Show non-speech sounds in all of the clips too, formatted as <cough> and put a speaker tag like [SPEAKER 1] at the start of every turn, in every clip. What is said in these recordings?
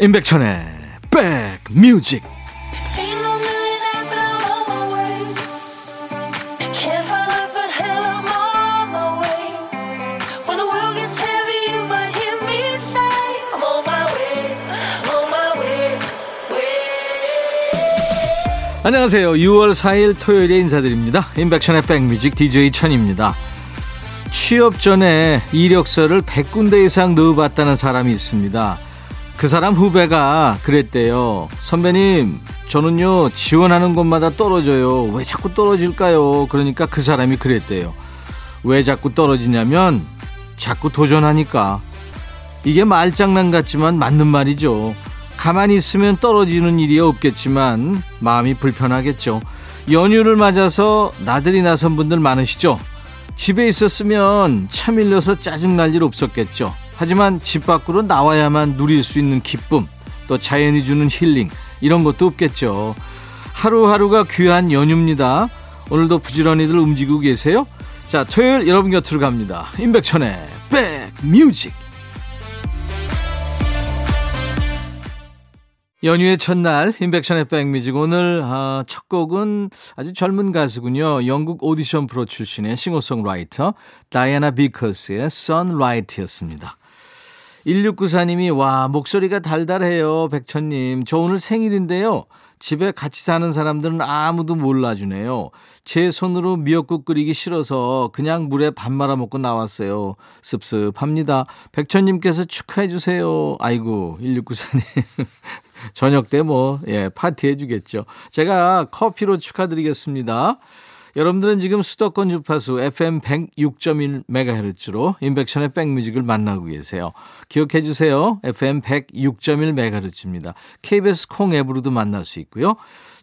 [SPEAKER 1] 임백천의 백뮤직. 안녕하세요. 6월 4일 토요일에 인사드립니다. 임백천의 백뮤직 DJ 천입니다. 취업 전에 이력서를 100군데 이상 넣어봤다는 사람이 있습니다 그 사람 후배가 그랬대요. 선배님, 저는요, 지원하는 곳마다 떨어져요. 왜 자꾸 떨어질까요? 그러니까 그 사람이 그랬대요. 왜 자꾸 떨어지냐면, 자꾸 도전하니까. 이게 말장난 같지만 맞는 말이죠. 가만히 있으면 떨어지는 일이 없겠지만, 마음이 불편하겠죠. 연휴를 맞아서 나들이 나선 분들 많으시죠? 집에 있었으면 차 밀려서 짜증날 일 없었겠죠. 하지만 집 밖으로 나와야만 누릴 수 있는 기쁨, 또 자연이 주는 힐링, 이런 것도 없겠죠. 하루하루가 귀한 연휴입니다. 오늘도 부지런히들 움직이고 계세요? 자, 토요일 여러분 곁으로 갑니다. 임백천의 백뮤직. 연휴의 첫날 임백천의 백뮤직 오늘 아, 첫 곡은 아주 젊은 가수군요. 영국 오디션 프로 출신의 싱어송라이터 다이애나 비커스의 Sunlight였습니다. 1694님이 와 목소리가 달달해요 백천님. 저 오늘 생일인데요. 집에 같이 사는 사람들은 아무도 몰라주네요. 제 손으로 미역국 끓이기 싫어서 그냥 물에 밥 말아 먹고 나왔어요. 습습합니다. 백천님께서 축하해 주세요. 아이고 1694님. <laughs> 저녁 때 뭐 예 파티 해 주겠죠. 제가 커피로 축하드리겠습니다 여러분들은 지금 수도권 주파수 FM 106.1MHz로 인백션의 백뮤직을 만나고 계세요. 기억해 주세요. FM 106.1MHz입니다. KBS 콩 앱으로도 만날 수 있고요.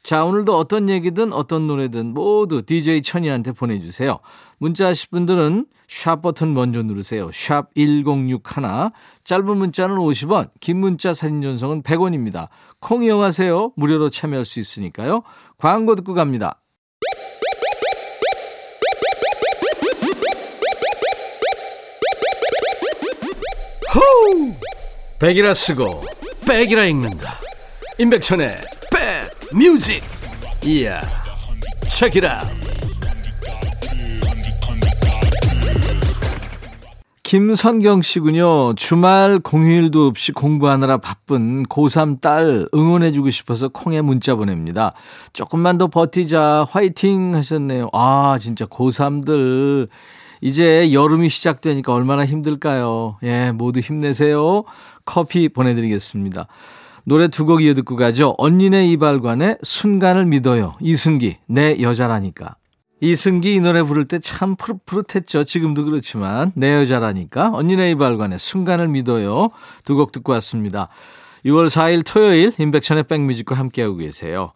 [SPEAKER 1] 자, 오늘도 어떤 얘기든 어떤 노래든 모두 DJ 천이한테 보내주세요. 문자 하실 분들은 샵 버튼 먼저 누르세요. 샵 1061. 짧은 문자는 50원, 긴 문자 사진 전송은 100원입니다. 콩 이용하세요. 무료로 참여할 수 있으니까요. 광고 듣고 갑니다. 백이라 쓰고 백이라 읽는다. 임백천의 백 뮤직. 이야. 책이라. 김선경 씨군요. 주말 공휴일도 없이 공부하느라 바쁜 고3 딸 응원해주고 싶어서 콩에 문자 보냅니다. 조금만 더 버티자. 화이팅 하셨네요. 아, 진짜 고3들. 이제 여름이 시작되니까 얼마나 힘들까요? 예, 모두 힘내세요. 커피 보내드리겠습니다. 노래 두 곡 이어 듣고 가죠. 언니네 이발관의 순간을 믿어요. 이승기, 내 여자라니까. 이승기 이 노래 부를 때 참 푸릇푸릇했죠. 지금도 그렇지만 내 여자라니까 언니네 이발관의 순간을 믿어요. 두 곡 듣고 왔습니다. 6월 4일 토요일 인백션의 백뮤직과 함께하고 계세요.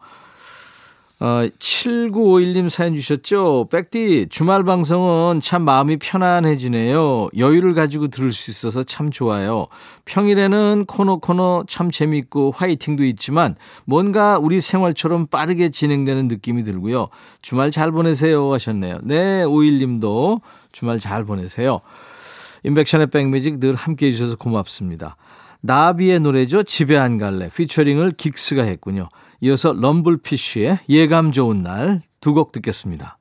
[SPEAKER 1] 어, 7951님 사연 주셨죠? 백디, 주말 방송은 참 마음이 편안해지네요. 여유를 가지고 들을 수 있어서 참 좋아요. 평일에는 코너 코너 참 재밌고 화이팅도 있지만 뭔가 우리 생활처럼 빠르게 진행되는 느낌이 들고요. 주말 잘 보내세요 하셨네요. 네, 51님도 주말 잘 보내세요. 임백천의 백뮤직 늘 함께 해주셔서 고맙습니다. 나비의 노래죠. 집에 안 갈래. 피처링을 긱스가 했군요. 이어서 럼블피쉬의 예감 좋은 날 두 곡 듣겠습니다.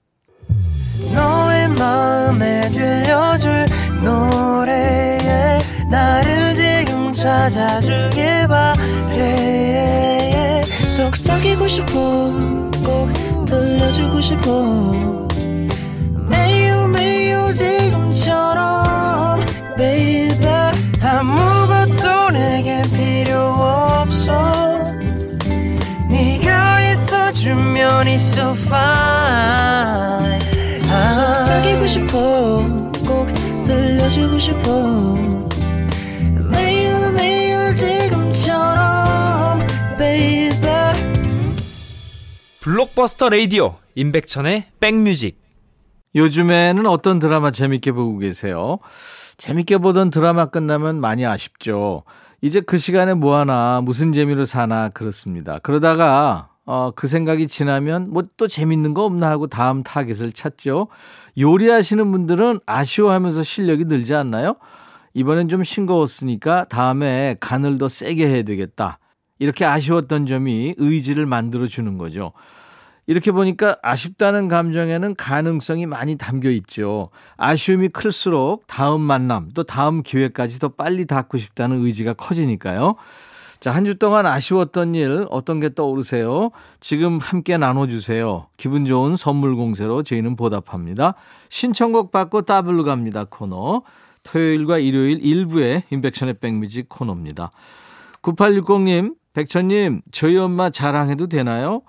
[SPEAKER 1] 너의 마음에 들려줄 노래에 나를 지금 찾아주길 바래. 속삭이고 싶어 꼭 들려주고 싶어. 매우 매우 지금처럼 baby 아무것도 내게 필요 없어 주면 있어 fine 속삭이고 싶어 꼭 들려주고 싶어 매일 매일 지금처럼 baby 블록버스터 레이디오 임백천의 백뮤직 요즘에는 어떤 드라마 재밌게 보고 계세요? 재밌게 보던 드라마 끝나면 많이 아쉽죠. 이제 그 시간에 뭐 하나, 무슨 재미로 사나, 그렇습니다. 그러다가 어, 그 생각이 지나면 뭐 또 재밌는 거 없나 하고 다음 타겟을 찾죠. 요리하시는 분들은 아쉬워하면서 실력이 늘지 않나요? 이번엔 좀 싱거웠으니까 다음에 간을 더 세게 해야 되겠다. 이렇게 아쉬웠던 점이 의지를 만들어 주는 거죠. 이렇게 보니까 아쉽다는 감정에는 가능성이 많이 담겨 있죠. 아쉬움이 클수록 다음 만남, 또 다음 기회까지 더 빨리 닿고 싶다는 의지가 커지니까요. 자, 한 주 동안 아쉬웠던 일 어떤 게 떠오르세요? 지금 함께 나눠주세요. 기분 좋은 선물 공세로 저희는 보답합니다. 신청곡 받고 따블로 갑니다 코너. 토요일과 일요일 일부에 인백션의 백뮤직 코너입니다. 9860님, 백천님, 저희 엄마 자랑해도 되나요?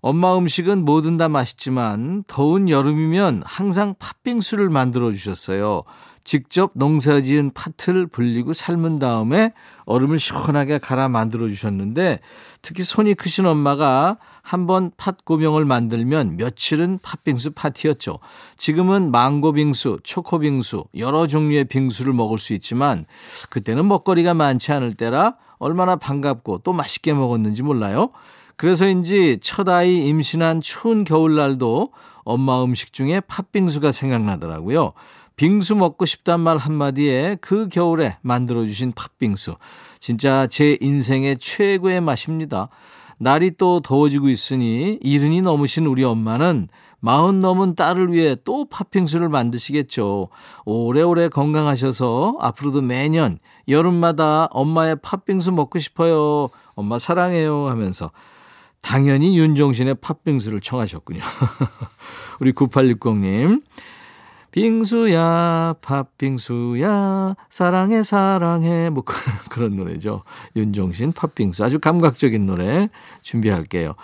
[SPEAKER 1] 엄마 음식은 뭐든 다 맛있지만 더운 여름이면 항상 팥빙수를 만들어 주셨어요. 직접 농사 지은 팥을 불리고 삶은 다음에 얼음을 시원하게 갈아 만들어 주셨는데 특히 손이 크신 엄마가 한 번 팥 고명을 만들면 며칠은 팥빙수 파티였죠. 지금은 망고 빙수, 초코 빙수, 여러 종류의 빙수를 먹을 수 있지만 그때는 먹거리가 많지 않을 때라 얼마나 반갑고 또 맛있게 먹었는지 몰라요. 그래서인지 첫 아이 임신한 추운 겨울날도 엄마 음식 중에 팥빙수가 생각나더라고요. 빙수 먹고 싶단 말 한마디에 그 겨울에 만들어주신 팥빙수. 진짜 제 인생의 최고의 맛입니다. 날이 또 더워지고 있으니 이른이 넘으신 우리 엄마는 마흔 넘은 딸을 위해 또 팥빙수를 만드시겠죠. 오래오래 건강하셔서 앞으로도 매년 여름마다 엄마의 팥빙수 먹고 싶어요. 엄마 사랑해요 하면서 당연히 윤종신의 팥빙수를 청하셨군요. <laughs> 우리 9860님. 빙수야, 팥빙수야, 사랑해, 사랑해. 뭐 <laughs> 그런 노래죠. 윤종신 팥빙수. 아주 감각적인 노래 준비할게요.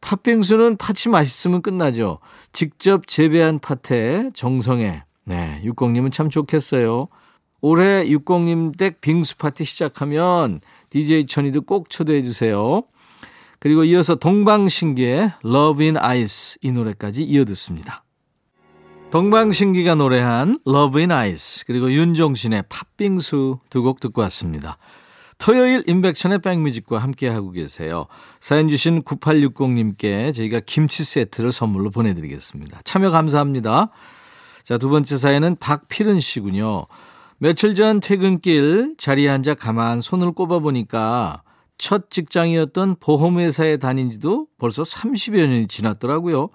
[SPEAKER 1] 팥빙수는 팥이 맛있으면 끝나죠. 직접 재배한 팥에 정성에. 네, 60님은 참 좋겠어요. 올해 60님 댁 빙수 파티 시작하면 DJ 천이도 꼭 초대해 주세요. 그리고 이어서 동방신기의 Love in Ice 이 노래까지 이어듣습니다. 동방신기가 노래한 Love in Ice 그리고 윤종신의 팥빙수 두 곡 듣고 왔습니다. 토요일 인백션의 백뮤직과 함께하고 계세요. 사연 주신 9860님께 저희가 김치 세트를 선물로 보내드리겠습니다. 참여 감사합니다. 자, 두 번째 사연은 박필은 씨군요. 며칠 전 퇴근길 자리에 앉아 가만 손을 꼽아보니까 첫 직장이었던 보험회사에 다닌 지도 벌써 30여 년이 지났더라고요.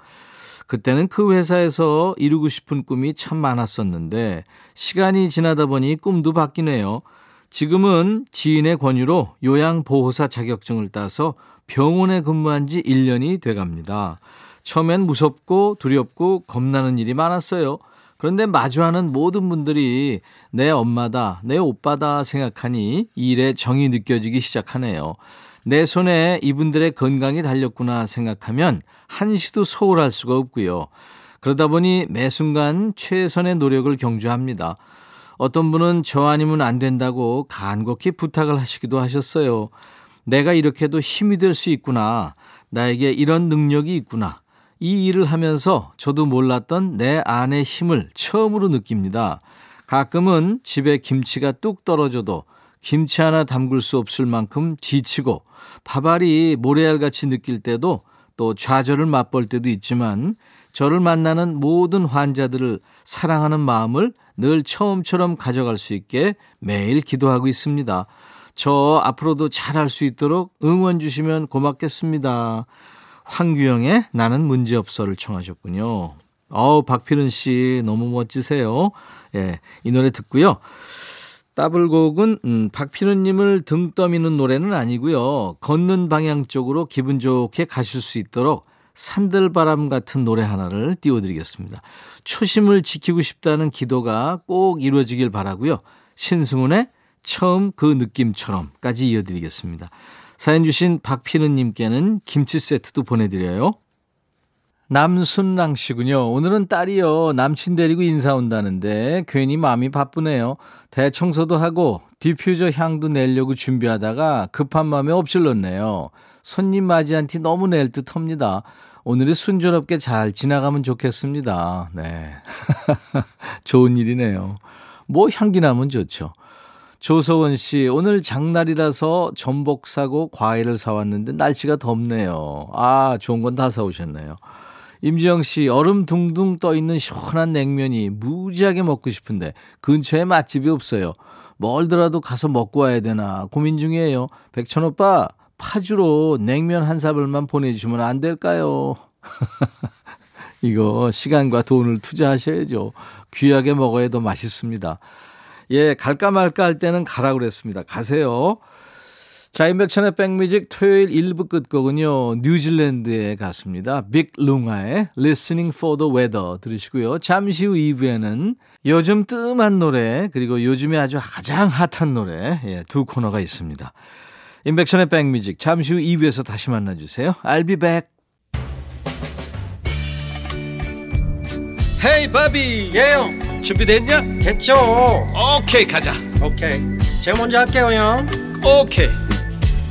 [SPEAKER 1] 그때는 그 회사에서 이루고 싶은 꿈이 참 많았었는데 시간이 지나다 보니 꿈도 바뀌네요. 지금은 지인의 권유로 요양보호사 자격증을 따서 병원에 근무한 지 1년이 돼 갑니다. 처음엔 무섭고 두렵고 겁나는 일이 많았어요. 그런데 마주하는 모든 분들이 내 엄마다, 내 오빠다 생각하니 일에 정이 느껴지기 시작하네요. 내 손에 이분들의 건강이 달렸구나 생각하면 한시도 소홀할 수가 없고요. 그러다 보니 매 순간 최선의 노력을 경주합니다. 어떤 분은 저 아니면 안 된다고 간곡히 부탁을 하시기도 하셨어요. 내가 이렇게도 힘이 될 수 있구나. 나에게 이런 능력이 있구나. 이 일을 하면서 저도 몰랐던 내 안의 힘을 처음으로 느낍니다. 가끔은 집에 김치가 뚝 떨어져도 김치 하나 담글 수 없을 만큼 지치고 밥알이 모래알같이 느낄 때도 또 좌절을 맛볼 때도 있지만 저를 만나는 모든 환자들을 사랑하는 마음을 늘 처음처럼 가져갈 수 있게 매일 기도하고 있습니다. 저 앞으로도 잘할 수 있도록 응원 주시면 고맙겠습니다. 황규영의 나는 문제없어를 청하셨군요. 어우, 박필은 씨 너무 멋지세요. 예, 이 노래 듣고요. 따블곡은 음, 박필은님을 등 떠미는 노래는 아니고요. 걷는 방향 쪽으로 기분 좋게 가실 수 있도록 산들바람 같은 노래 하나를 띄워드리겠습니다. 초심을 지키고 싶다는 기도가 꼭 이루어지길 바라고요. 신승훈의 처음 그 느낌처럼까지 이어드리겠습니다. 사연 주신 박피는님께는 김치 세트도 보내드려요. 남순랑 씨군요. 오늘은 딸이요. 남친 데리고 인사 온다는데 괜히 마음이 바쁘네요. 대청소도 하고 디퓨저 향도 내려고 준비하다가 급한 마음에 엎질렀네요. 손님 맞이한 티 너무 낼 듯 합니다. 오늘이 순조롭게 잘 지나가면 좋겠습니다. 네. <laughs> 좋은 일이네요. 뭐 향기 나면 좋죠. 조서원 씨, 오늘 장날이라서 전복 사고 과일을 사왔는데 날씨가 덥네요. 아, 좋은 건 다 사오셨네요. 임지영 씨, 얼음 둥둥 떠 있는 시원한 냉면이 무지하게 먹고 싶은데 근처에 맛집이 없어요. 멀더라도 가서 먹고 와야 되나 고민 중이에요. 백천 오빠, 파주로 냉면 한 사발만 보내주시면 안 될까요? <laughs> 이거 시간과 돈을 투자하셔야죠. 귀하게 먹어야 더 맛있습니다. 예, 갈까 말까 할 때는 가라 그랬습니다. 가세요. 자, 인백천의 백뮤직 토요일 1부 끝곡은요, 뉴질랜드에 갔습니다. 빅 룽아의 Listening for the Weather 들으시고요. 잠시 후 2부에는 요즘 뜸한 노래, 그리고 요즘에 아주 가장 핫한 노래, 예, 두 코너가 있습니다. 인백천의 백뮤직, 잠시 후 2부에서 다시 만나주세요. I'll be back. 헤이 바비
[SPEAKER 2] 예영
[SPEAKER 1] 준비됐냐?
[SPEAKER 2] 됐죠
[SPEAKER 1] 오케이 가자
[SPEAKER 2] 오케이 제가 먼저 할게요 형
[SPEAKER 1] 오케이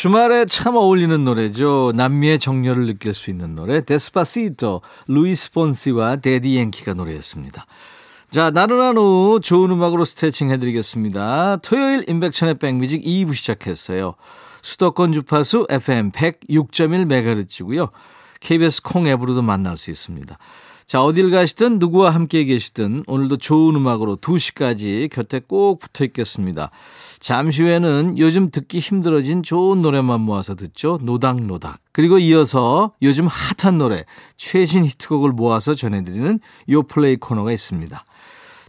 [SPEAKER 1] 주말에 참 어울리는 노래죠. 남미의 정열을 느낄 수 있는 노래 Despacito 루이스 폰시와 대디 양키가 노래했습니다. 자, 나른한 오후 좋은 음악으로 스트레칭 해드리겠습니다. 토요일 임백천의 백뮤직 2부 시작했어요. 수도권 주파수 FM 106.1MHz고요. KBS 콩 앱으로도 만날 수 있습니다. 자, 어딜 가시든 누구와 함께 계시든 오늘도 좋은 음악으로 2시까지 곁에 꼭 붙어 있겠습니다. 잠시 후에는 요즘 듣기 힘들어진 좋은 노래만 모아서 듣죠. 노닥노닥. 그리고 이어서 요즘 핫한 노래, 최신 히트곡을 모아서 전해드리는 요플레이 코너가 있습니다.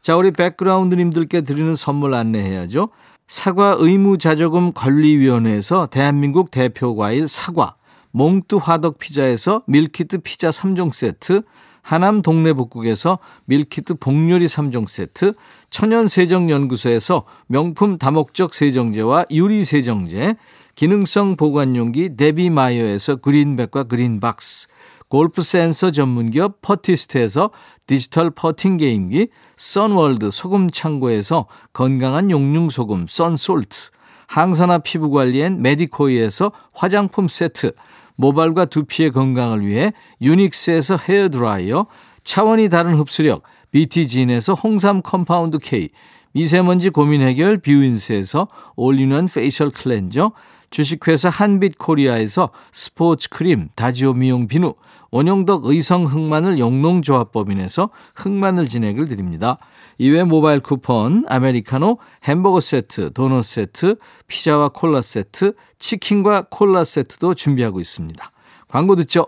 [SPEAKER 1] 자, 우리 백그라운드님들께 드리는 선물 안내해야죠. 사과 의무자조금 관리위원회에서 대한민국 대표 과일 사과, 몽뚜 화덕 피자에서 밀키트 피자 3종 세트, 하남 동네복국에서 밀키트 복요리 3종 세트, 천연세정연구소에서 명품 다목적 세정제와 유리세정제, 기능성 보관용기 데비마이어에서 그린백과 그린박스, 골프 센서 전문기업 퍼티스트에서 디지털 퍼팅 게임기, 선월드 소금 창고에서 건강한 용융 소금 썬솔트, 항산화 피부 관리엔 메디코이에서 화장품 세트, 모발과 두피의 건강을 위해 유닉스에서 헤어 드라이어, 차원이 다른 흡수력 BT진에서 홍삼 compound K, 미세먼지 고민 해결 뷰인스에서 올리원 facial cleanser, 주식회사 한빛코리아에서 스포츠 크림 다지오 미용 비누, 원용덕 의성 흑마늘 영농조합법인에서 흑마늘 진행을 드립니다. 이외 모바일 쿠폰, 아메리카노, 햄버거 세트, 도넛 세트, 피자와 콜라 세트, 치킨과 콜라 세트도 준비하고 있습니다. 광고 듣죠?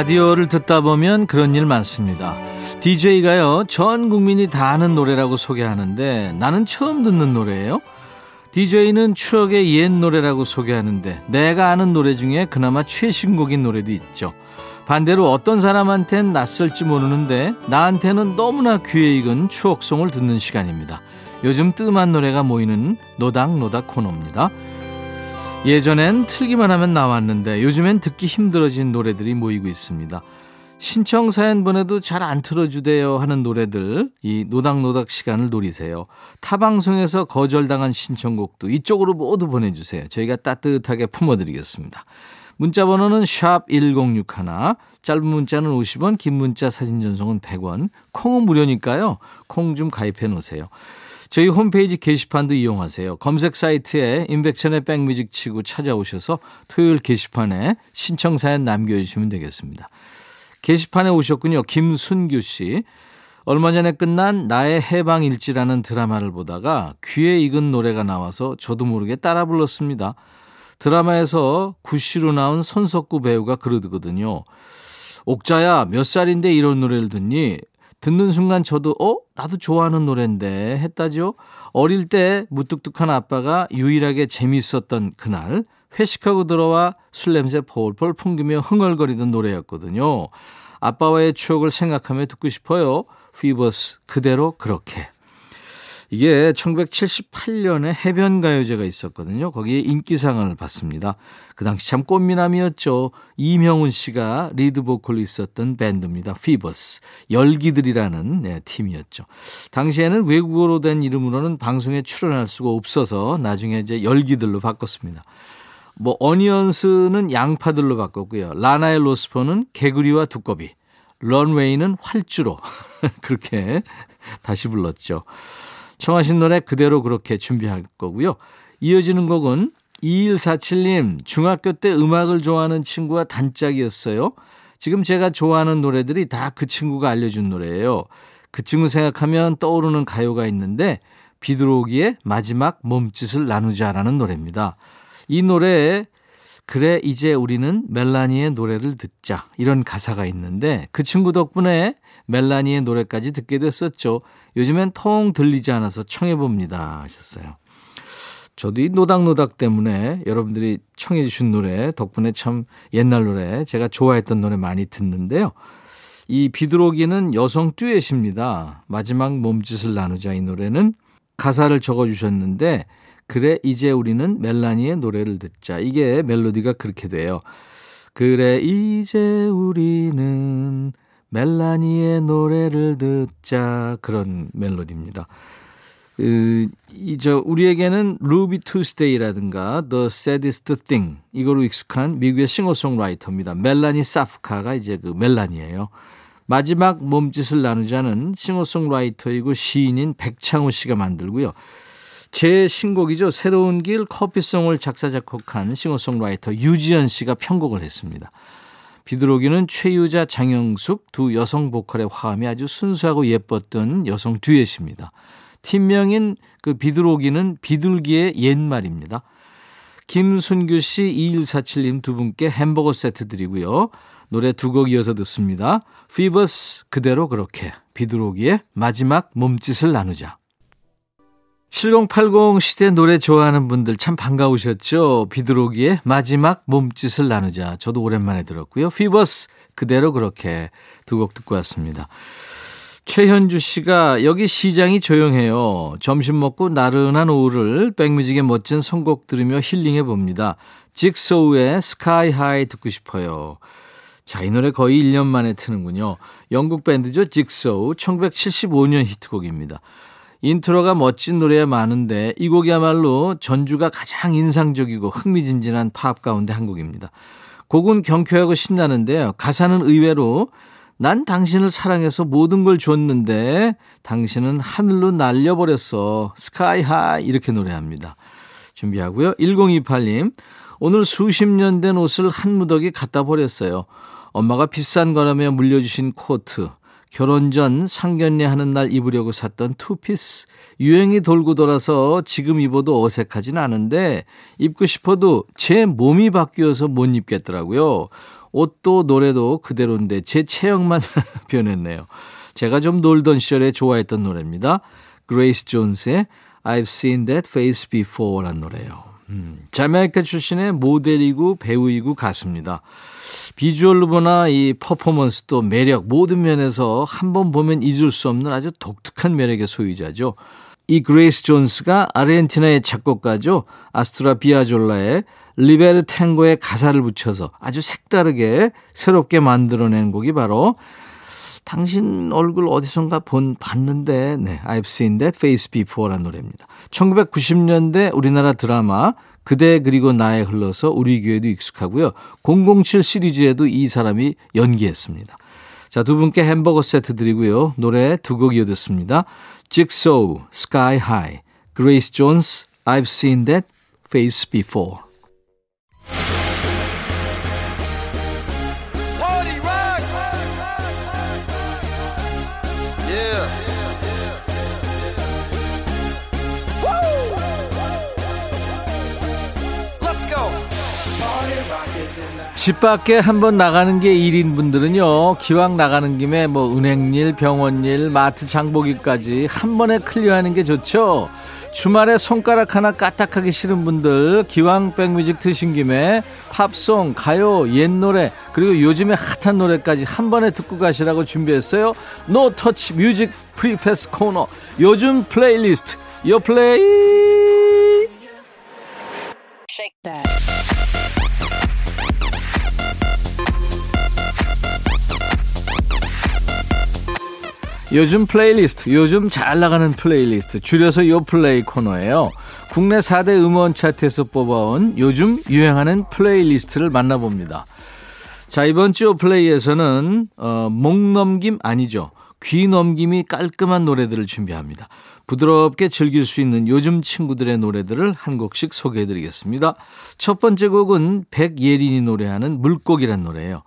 [SPEAKER 1] 라디오를 듣다 보면 그런 일 많습니다. DJ가요, 전 국민이 다 아는 노래라고 소개하는데 나는 처음 듣는 노래예요. DJ는 추억의 옛 노래라고 소개하는데 내가 아는 노래 중에 그나마 최신곡인 노래도 있죠. 반대로 어떤 사람한텐 낯설지 모르는데 나한테는 너무나 귀에 익은 추억송을 듣는 시간입니다. 요즘 뜸한 노래가 모이는 노닥노닥 코너입니다. 예전엔 틀기만 하면 나왔는데 요즘엔 듣기 힘들어진 노래들이 모이고 있습니다. 신청 사연 보내도 잘 안 틀어주대요 하는 노래들 이 노닥노닥 시간을 노리세요. 타 방송에서 거절당한 신청곡도 이쪽으로 모두 보내주세요. 저희가 따뜻하게 품어드리겠습니다. 문자 번호는 샵 1061, 짧은 문자는 50원, 긴 문자 사진 전송은 100원, 콩은 무료니까요. 콩 좀 가입해 놓으세요. 저희 홈페이지 게시판도 이용하세요. 검색 사이트에 인백천의 백뮤직 치고 찾아오셔서 토요일 게시판에 신청 사연 남겨주시면 되겠습니다. 게시판에 오셨군요. 김순규 씨. 얼마 전에 끝난 나의 해방일지라는 드라마를 보다가 귀에 익은 노래가 나와서 저도 모르게 따라 불렀습니다. 드라마에서 구씨로 나온 손석구 배우가 그러거든요. 옥자야, 몇 살인데 이런 노래를 듣니? 듣는 순간 저도, 어? 나도 좋아하는 노래인데 했다죠? 어릴 때 무뚝뚝한 아빠가 유일하게 재미있었던 그날, 회식하고 들어와 술 냄새 폴폴 풍기며 흥얼거리던 노래였거든요. 아빠와의 추억을 생각하며 듣고 싶어요. 피버스 그대로 그렇게. 이게 1978년에 해변가요제가 있었거든요. 거기에 인기상을 받습니다. 그 당시 참 꽃미남이었죠. 이명훈 씨가 리드 보컬로 있었던 밴드입니다. 피버스. 열기들이라는 네, 팀이었죠. 당시에는 외국어로 된 이름으로는 방송에 출연할 수가 없어서 나중에 이제 열기들로 바꿨습니다. 뭐 어니언스는 양파들로 바꿨고요. 라나의 로스포는 개구리와 두꺼비. 런웨이는 활주로. <laughs> 그렇게 다시 불렀죠. 청하신 노래 그대로 그렇게 준비할 거고요. 이어지는 곡은 2147님, 중학교 때 음악을 좋아하는 친구와 단짝이었어요. 지금 제가 좋아하는 노래들이 다 그 친구가 알려준 노래예요. 그 친구 생각하면 떠오르는 가요가 있는데 비드로기의 마지막 몸짓을 나누자라는 노래입니다. 이 노래에 그래 이제 우리는 멜라니의 노래를 듣자 이런 가사가 있는데 그 친구 덕분에 멜라니의 노래까지 듣게 됐었죠. 요즘엔 통 들리지 않아서 청해 봅니다 하셨어요. 저도 이 노닥노닥 때문에 여러분들이 청해 주신 노래 덕분에 참 옛날 노래 제가 좋아했던 노래 많이 듣는데요. 이 비드로기는 여성 듀엣입니다. 마지막 몸짓을 나누자 이 노래는 가사를 적어 주셨는데 그래 이제 우리는 멜라니의 노래를 듣자. 이게 멜로디가 그렇게 돼요. 그래 이제 우리는 멜라니의 노래를 듣자 그런 멜로디입니다. 그, 이저 우리에게는 Ruby Tuesday라든가 The Saddest Thing 이거로 익숙한 미국의 싱어송라이터입니다. 멜라니 사프카가 이제 그 멜라니예요. 마지막 몸짓을 나누자는 싱어송라이터이고 시인인 백창호 씨가 만들고요. 제 신곡이죠. 새로운 길 커피송을 작사 작곡한 싱어송라이터 유지연 씨가 편곡을 했습니다. 비드로기는 최유자, 장영숙 두 여성 보컬의 화음이 아주 순수하고 예뻤던 여성 듀엣입니다. 팀명인 그 비드로기는 비둘기의 옛말입니다. 김순규 씨, 2147님 두 분께 햄버거 세트 드리고요. 노래 두 곡 이어서 듣습니다. 피버스 그대로 그렇게 비드로기의 마지막 몸짓을 나누자. 7080 시대 노래 좋아하는 분들 참 반가우셨죠? 비드로기의 마지막 몸짓을 나누자. 저도 오랜만에 들었고요. 피버스 그대로 그렇게 두 곡 듣고 왔습니다. 최현주 씨가 여기 시장이 조용해요. 점심 먹고 나른한 오후를 백뮤직의 멋진 선곡 들으며 힐링해 봅니다. 직소우의 Sky High 듣고 싶어요. 자, 이 노래 거의 1년 만에 트는군요. 영국 밴드죠. 직소우 1975년 히트곡입니다. 인트로가 멋진 노래가 많은데 이 곡이야말로 전주가 가장 인상적이고 흥미진진한 팝 가운데 한 곡입니다. 곡은 경쾌하고 신나는데요. 가사는 의외로 난 당신을 사랑해서 모든 걸 줬는데 당신은 하늘로 날려버렸어. Sky High 이렇게 노래합니다. 준비하고요. 1028님 오늘 수십 년 된 옷을 한 무더기 갖다 버렸어요. 엄마가 비싼 거라며 물려주신 코트 결혼 전 상견례 하는 날 입으려고 샀던 투피스. 유행이 돌고 돌아서 지금 입어도 어색하진 않은데 입고 싶어도 제 몸이 바뀌어서 못 입겠더라고요. 옷도 노래도 그대로인데 제 체형만 <laughs> 변했네요. 제가 좀 놀던 시절에 좋아했던 노래입니다. 그레이스 존스의 I've seen that face before 라는 노래예요. 음, 자메이카 출신의 모델이고 배우이고 가수입니다. 비주얼로 보나 이 퍼포먼스도 매력 모든 면에서 한 번 보면 잊을 수 없는 아주 독특한 매력의 소유자죠. 이 그레이스 존스가 아르헨티나의 작곡가죠. 아스토르 피아졸라의 Libertango의 가사를 붙여서 아주 색다르게 새롭게 만들어낸 곡이 바로 당신 얼굴 어디선가 본 봤는데 네, I've seen that face before라는 노래입니다. 1990년대 우리나라 드라마 그대 그리고 나에 흘러서 우리 교회도 익숙하고요. 007 시리즈에도 이 사람이 연기했습니다. 자, 두 분께 햄버거 세트 드리고요. 노래 두 곡 이어듣습니다. Jigsaw, Sky High, Grace Jones, I've Seen That Face Before. 집 밖에 한번 나가는 게 일인 분들은요, 기왕 나가는 김에 뭐 은행일, 병원일, 마트 장보기까지 한 번에 clear하는 게 좋죠. 주말에 손가락 하나 까딱하기 싫은 분들 기왕 백뮤직 트신 김에 팝송, 가요, 옛 노래 그리고 요즘에 핫한 노래까지 한 번에 듣고 가시라고 준비했어요. no touch music free pass 코너 요즘 플레이리스트 요 플레이 요즘 플레이리스트, 요즘 잘 나가는 플레이리스트, 줄여서 요플레이 코너예요. 국내 4대 음원 차트에서 뽑아온 요즘 유행하는 playlist를 만나봅니다. 자, 이번 주 플레이에서는 어, 목 넘김 아니죠. 귀 넘김이 깔끔한 노래들을 준비합니다. 부드럽게 즐길 수 있는 요즘 친구들의 노래들을 한 곡씩 소개해 드리겠습니다. 첫 번째 곡은 백예린이 노래하는 물고기란 노래예요.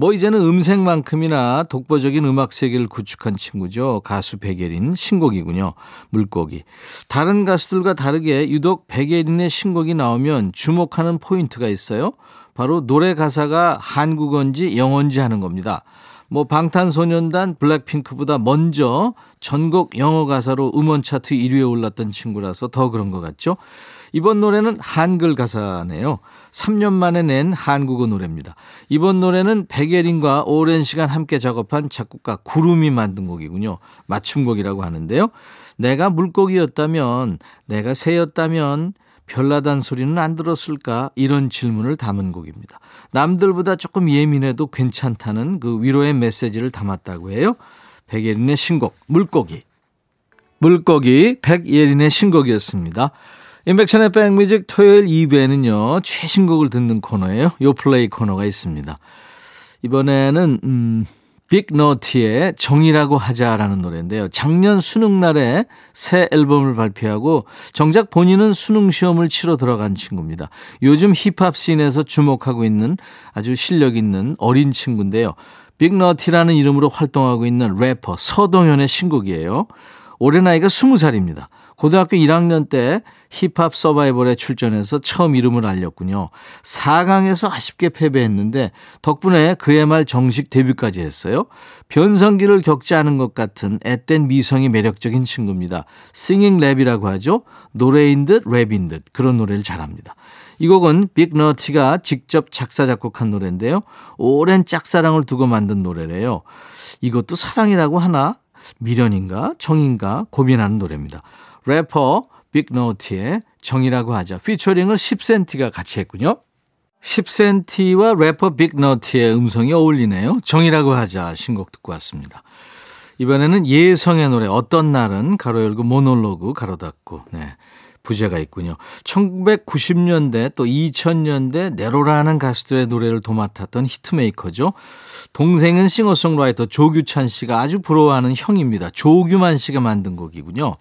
[SPEAKER 1] 뭐 이제는 음색만큼이나 독보적인 음악 세계를 구축한 친구죠. 가수 백예린 신곡이군요. 물고기. 다른 가수들과 다르게 유독 백예린의 신곡이 나오면 주목하는 포인트가 있어요. 바로 노래 가사가 한국어인지 영어인지 하는 겁니다. 뭐 방탄소년단 블랙핑크보다 먼저 전곡 영어 가사로 음원 차트 1위에 올랐던 친구라서 더 그런 것 같죠. 이번 노래는 한글 가사네요. 3년 만에 낸 한국어 노래입니다. 이번 노래는 백예린과 오랜 시간 함께 작업한 작곡가 구름이 만든 곡이군요. 맞춤곡이라고 하는데요. 내가 물고기였다면, 내가 새였다면, 별나단 소리는 안 들었을까? 이런 질문을 담은 곡입니다. 남들보다 조금 예민해도 괜찮다는 그 위로의 메시지를 담았다고 해요. 백예린의 신곡, 물고기. 물고기, 백예린의 신곡이었습니다. 임백천의 백뮤직 토요일 2부에는요, 최신곡을 듣는 코너예요. 요플레이 코너가 있습니다. 이번에는, 음, 빅너티의 정이라고 하자라는 노래인데요. 작년 수능날에 새 앨범을 발표하고 정작 본인은 수능 시험을 치러 들어간 친구입니다. 요즘 힙합 scene에서 주목하고 있는 아주 실력 있는 어린 친구인데요. 빅너티라는 이름으로 활동하고 있는 래퍼 서동현의 신곡이에요. 올해 나이가 20살입니다. 고등학교 1학년 때 힙합 서바이벌에 출전해서 처음 이름을 알렸군요. 4강에서 아쉽게 패배했는데 덕분에 그해 말 정식 데뷔까지 했어요. 변성기를 겪지 않은 것 같은 앳된 미성이 매력적인 친구입니다. singing 랩이라고 하죠. 노래인 듯 랩인 듯 그런 노래를 잘합니다. 이 곡은 빅너티가 직접 작사 작곡한 노래인데요. 오랜 짝사랑을 두고 만든 노래래요. 이것도 사랑이라고 하나? 미련인가? 정인가? 고민하는 노래입니다. 래퍼 빅너티의 정이라고 하자. featuring을 10cm가 같이 했군요. 10cm와 래퍼 빅너티의 음성이 어울리네요. 정이라고 하자 신곡 듣고 왔습니다. 이번에는 예성의 노래 어떤 날은 가로 열고 모놀로그 가로 닫고 네. 부제가 있군요. 1990년대 또 2000년대 내로라하는 가수들의 노래를 도맡았던 hitmaker죠. 동생은 싱어송라이터 조규찬 씨가 아주 부러워하는 형입니다. 조규만 씨가 만든 곡이군요.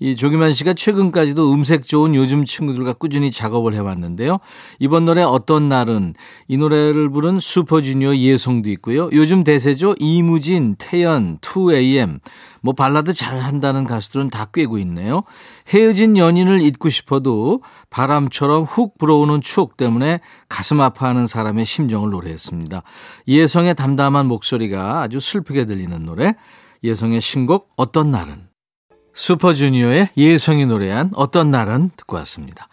[SPEAKER 1] 이 조기만 씨가 최근까지도 음색 좋은 요즘 친구들과 꾸준히 작업을 해왔는데요. 이번 노래 어떤 날은 이 노래를 부른 슈퍼주니어 예성도 있고요. 요즘 대세죠. 이무진, 태연, 2AM 뭐 발라드 잘한다는 가수들은 다 꿰고 있네요. 헤어진 연인을 잊고 싶어도 바람처럼 훅 불어오는 추억 때문에 가슴 아파하는 사람의 심정을 노래했습니다. 예성의 담담한 목소리가 아주 슬프게 들리는 노래. 예성의 신곡 어떤 날은 슈퍼주니어의 예성이 노래한 어떤 날은 듣고 왔습니다.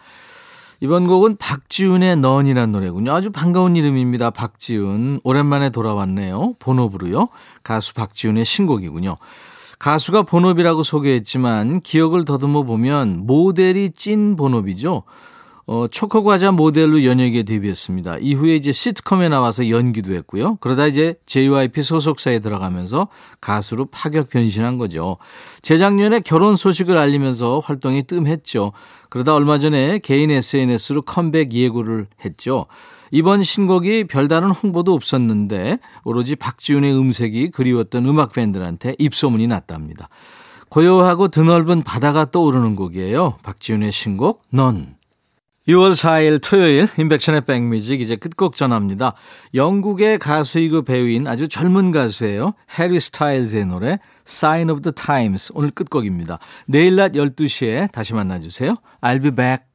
[SPEAKER 1] 이번 곡은 박지훈의 넌이란 노래군요. 아주 반가운 이름입니다. 박지훈. 오랜만에 돌아왔네요. 본업으로요. 가수 박지훈의 신곡이군요. 가수가 본업이라고 소개했지만 기억을 더듬어 보면 모델이 찐 본업이죠. 어, 초코과자 모델로 연예계에 데뷔했습니다. 이후에 이제 시트콤에 나와서 연기도 했고요. 그러다 이제 JYP 소속사에 들어가면서 가수로 파격 변신한 거죠. 재작년에 결혼 소식을 알리면서 활동이 뜸했죠. 그러다 얼마 전에 개인 SNS로 컴백 예고를 했죠. 이번 신곡이 별다른 홍보도 없었는데 오로지 박지훈의 음색이 그리웠던 음악 팬들한테 입소문이 났답니다. 고요하고 드넓은 바다가 떠오르는 곡이에요. 박지훈의 신곡 넌. 6월 4일 토요일 인백션의 백뮤직 이제 끝곡 전합니다. 영국의 가수이고 배우인 아주 젊은 가수예요. 해리 스타일즈의 노래 Sign of the Times 오늘 끝곡입니다. 내일 낮 12시에 다시 만나주세요. I'll be back.